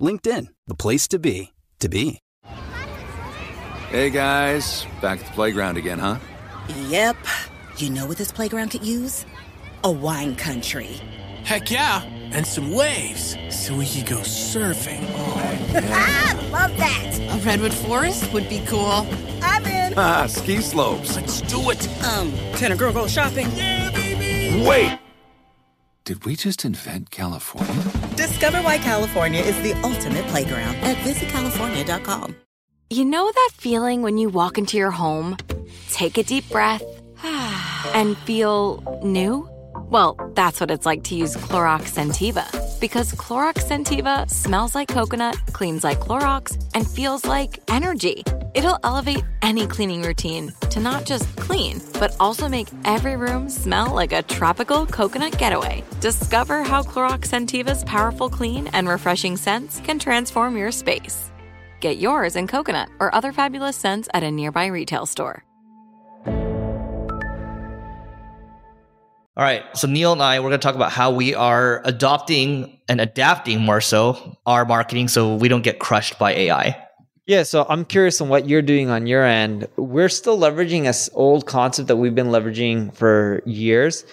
LinkedIn, the place to be, to be. Hey guys, back at the playground again, huh? Yep. You know what this playground could use? A wine country. Heck yeah, and some waves so we could go surfing. Oh, ah, love that. A redwood forest would be cool. I'm in. Ah, ski slopes. Let's do it. Um, can a girl go shopping? Yeah, baby. Wait. Did we just invent California? Discover why California is the ultimate playground at visitcalifornia.com. You know that feeling when you walk into your home, take a deep breath, and feel new? Well, that's what it's like to use Clorox Scentiva. Because Clorox Scentiva smells like coconut, cleans like Clorox, and feels like energy. It'll elevate any cleaning routine to not just clean, but also make every room smell like a tropical coconut getaway. Discover how Clorox Scentiva's powerful clean and refreshing scents can transform your space. Get yours in coconut or other fabulous scents at a nearby retail store. All right. So Neil and I, we're going to talk about how we are adopting and adapting more so our marketing so we don't get crushed by AI. Yeah, so I'm curious on what you're doing on your end. We're still leveraging this old concept that we've been leveraging for years.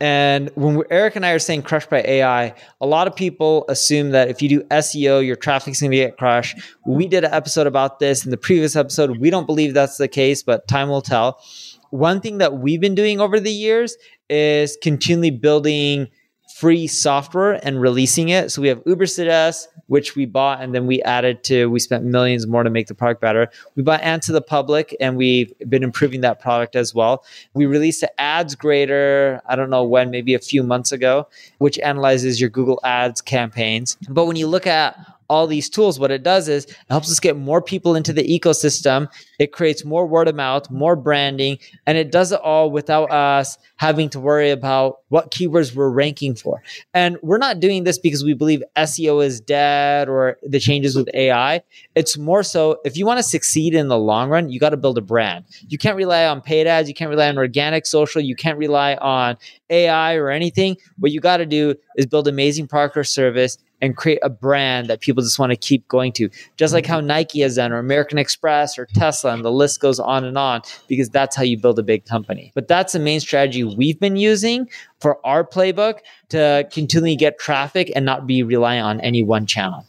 And when Eric and I are saying crushed by AI, a lot of people assume that if you do SEO, your traffic's going to get crushed. We did an episode about this in the previous episode. We don't believe that's the case, but time will tell. One thing that we've been doing over the years is continually building free software and releasing it. So we have Ubersuggest, which we bought and then we added to, we spent millions more to make the product better. We bought Answer the Public and we've been improving that product as well. We released an ads grader, I don't know when, maybe a few months ago, which analyzes your Google ads campaigns. But when you look at all these tools, what it does is it helps us get more people into the ecosystem. It creates more word of mouth, more branding, and it does it all without us having to worry about what keywords we're ranking for. And we're not doing this because we believe SEO is dead or the changes with AI. It's more so if you want to succeed in the long run, you got to build a brand. You can't rely on paid ads, you can't rely on organic social, you can't rely on AI or anything. What you got to do is build amazing product or service and create a brand that people just want to keep going to. Just like how mm-hmm. Nike has done, or American Express, or Tesla, and the list goes on and on, because that's how you build a big company. But that's the main strategy we've been using for our playbook to continually get traffic and not be reliant on any one channel.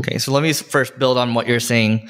Okay, so let me first build on what you're saying.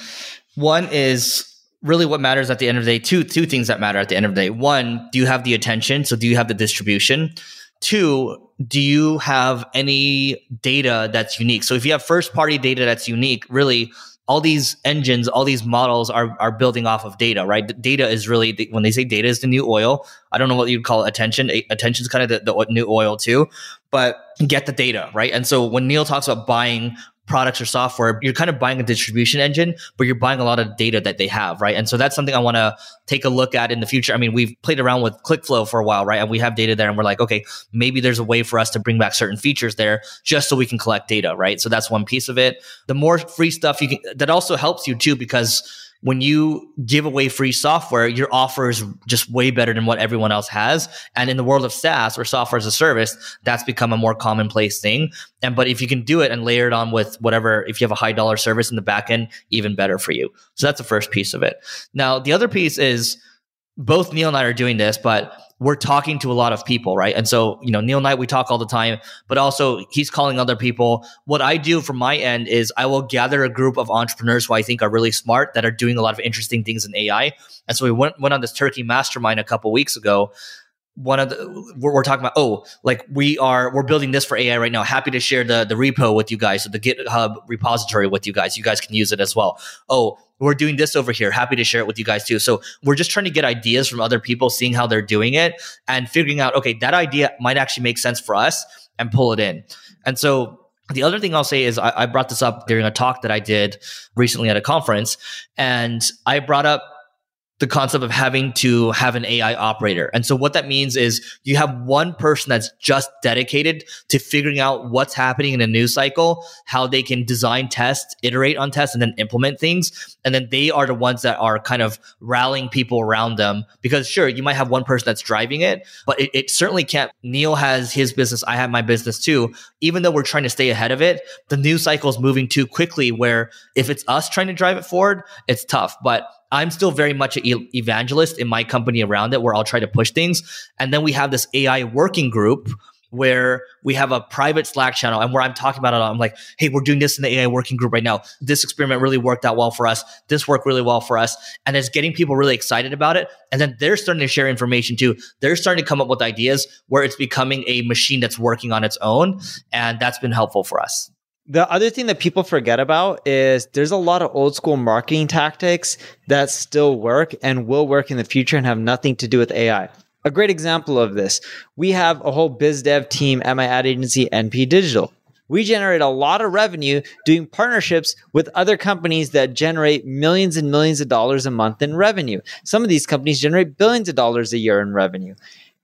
One is really what matters at the end of the day. Two two things that matter at the end of the day. One, do you have the attention? So do you have the distribution? Two, do you have any data that's unique? So if you have first party data that's unique, really all these engines, all these models are are building off of data, right? The data is really when they say data is the new oil. I don't know what you'd call attention. Attention is kind of the, the new oil too, but get the data, right? And so when Neil talks about buying products or software, you're kind of buying a distribution engine, but you're buying a lot of data that they have, right? And so that's something I want to take a look at in the future. I mean, we've played around with ClickFlow for a while, right? And we have data there and we're like, okay, maybe there's a way for us to bring back certain features there just so we can collect data, right? So that's one piece of it. The more free stuff you can, that also helps you too, because when you give away free software, your offer is just way better than what everyone else has. And in the world of SaaS or software as a service, that's become a more commonplace thing. And but if you can do it and layer it on with whatever, if you have a high dollar service in the back end, even better for you. So that's the first piece of it. Now, the other piece is both Neil and I are doing this, but we're talking to a lot of people, right? And so, you know, Neil I, we talk all the time, but also he's calling other people. What I do from my end is I will gather a group of entrepreneurs who I think are really smart that are doing a lot of interesting things in AI. And so we went, went on this Turkey mastermind a couple weeks ago one of the we're, we're, talking about oh like we are we're building this for ai right now. Happy to share the the repo with you guys so the github repository with you guys. You guys can use it as well. Oh we're doing this over here. Happy to share it with you guys too. So we're just trying to get ideas from other people seeing how they're doing it and figuring out okay that idea might actually make sense for us and pull it in. And so the other thing I'll say is I, I brought this up during a talk that I did recently at a conference, and I brought up the concept of having to have an AI operator. And so what that means is you have one person that's just dedicated to figuring out what's happening in a news cycle, how they can design tests, iterate on tests, and then implement things. And then they are the ones that are kind of rallying people around them. Because sure, you might have one person that's driving it, but it, it certainly can't. Neil has his business. I have my business too. Even though we're trying to stay ahead of it, the news cycle is moving too quickly where if it's us trying to drive it forward, it's tough. But I'm still very much an evangelist in my company around it where I'll try to push things. And then we have this AI working group where we have a private Slack channel and where I'm talking about it. I'm like, hey, we're doing this in the AI working group right now. This experiment really worked out well for us. This worked really well for us. And it's getting people really excited about it. And then they're starting to share information too. They're starting to come up with ideas where it's becoming a machine that's working on its own. And that's been helpful for us. The other thing that people forget about is there's a lot of old school marketing tactics that still work and will work in the future and have nothing to do with AI. A great example of this, we have a whole biz dev team at my ad agency, NP Digital. We generate a lot of revenue doing partnerships with other companies that generate millions and millions of dollars a month in revenue. Some of these companies generate billions of dollars a year in revenue.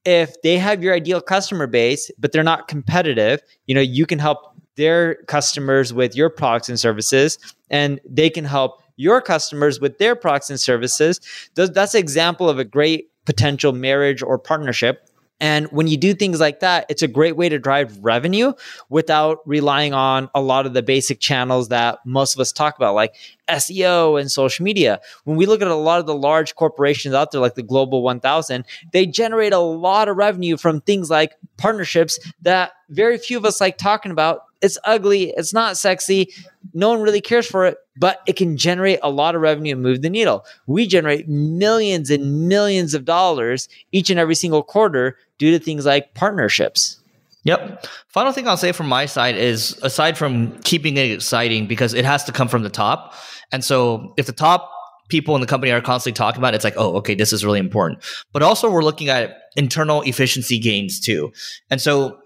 If they have your ideal customer base, but they're not competitive, you know, you can help their customers with your products and services, and they can help your customers with their products and services. That's an example of a great potential marriage or partnership and when you do things like that, it's a great way to drive revenue without relying on a lot of the basic channels that most of us talk about, like SEO and social media. When we look at a lot of the large corporations out there, like the Global 1000, they generate a lot of revenue from things like partnerships that very few of us like talking about. It's ugly, it's not sexy, no one really cares for it, but it can generate a lot of revenue and move the needle. We generate millions and millions of dollars each and every single quarter due to things like partnerships. Yep. Final thing I'll say from my side is aside from keeping it exciting, because it has to come from the top. And so if the top people in the company are constantly talking about it, it's like, oh, okay, this is really important. But also we're looking at internal efficiency gains too. And so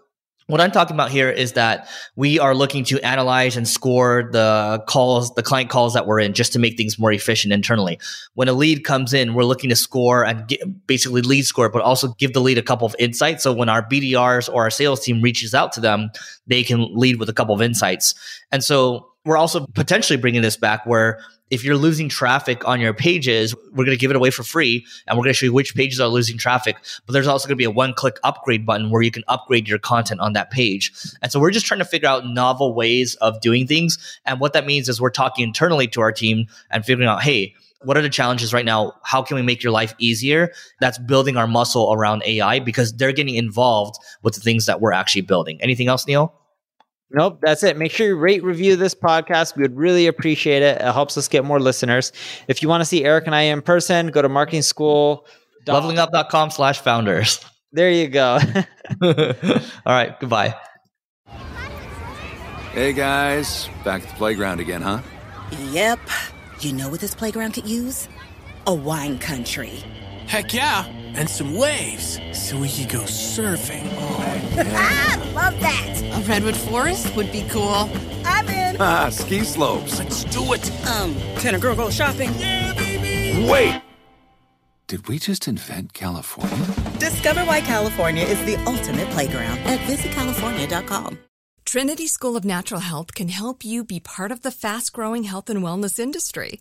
what I'm talking about here is that we are looking to analyze and score the calls, the client calls that we're in just to make things more efficient internally. When a lead comes in, we're looking to score and get, basically lead score, but also give the lead a couple of insights. So when our BDRs or our sales team reaches out to them, they can lead with a couple of insights. And so we're also potentially bringing this back where if you're losing traffic on your pages, we're going to give it away for free and we're going to show you which pages are losing traffic. But there's also going to be a one click upgrade button where you can upgrade your content on that page. And so we're just trying to figure out novel ways of doing things. And what that means is we're talking internally to our team and figuring out, hey, what are the challenges right now? How can we make your life easier? That's building our muscle around AI because they're getting involved with the things that we're actually building. Anything else, Neil? Nope, that's it. Make sure you rate, review this podcast. We would really appreciate it. It helps us get more listeners. If you want to see Eric and I in person, go to marketing school. Levelingup.com slash founders. There you go. All right, goodbye. Hey guys, back at the playground again, huh? Yep. You know what this playground could use? A wine country. Heck yeah, and some waves so we could go surfing. Oh, yeah. ah, love that. A redwood forest would be cool. I'm in. Ah, ski slopes. Let's do it. Um, can a girl go shopping? Yeah, baby. Wait. Did we just invent California? Discover why California is the ultimate playground at visitcalifornia.com. Trinity School of Natural Health can help you be part of the fast growing health and wellness industry.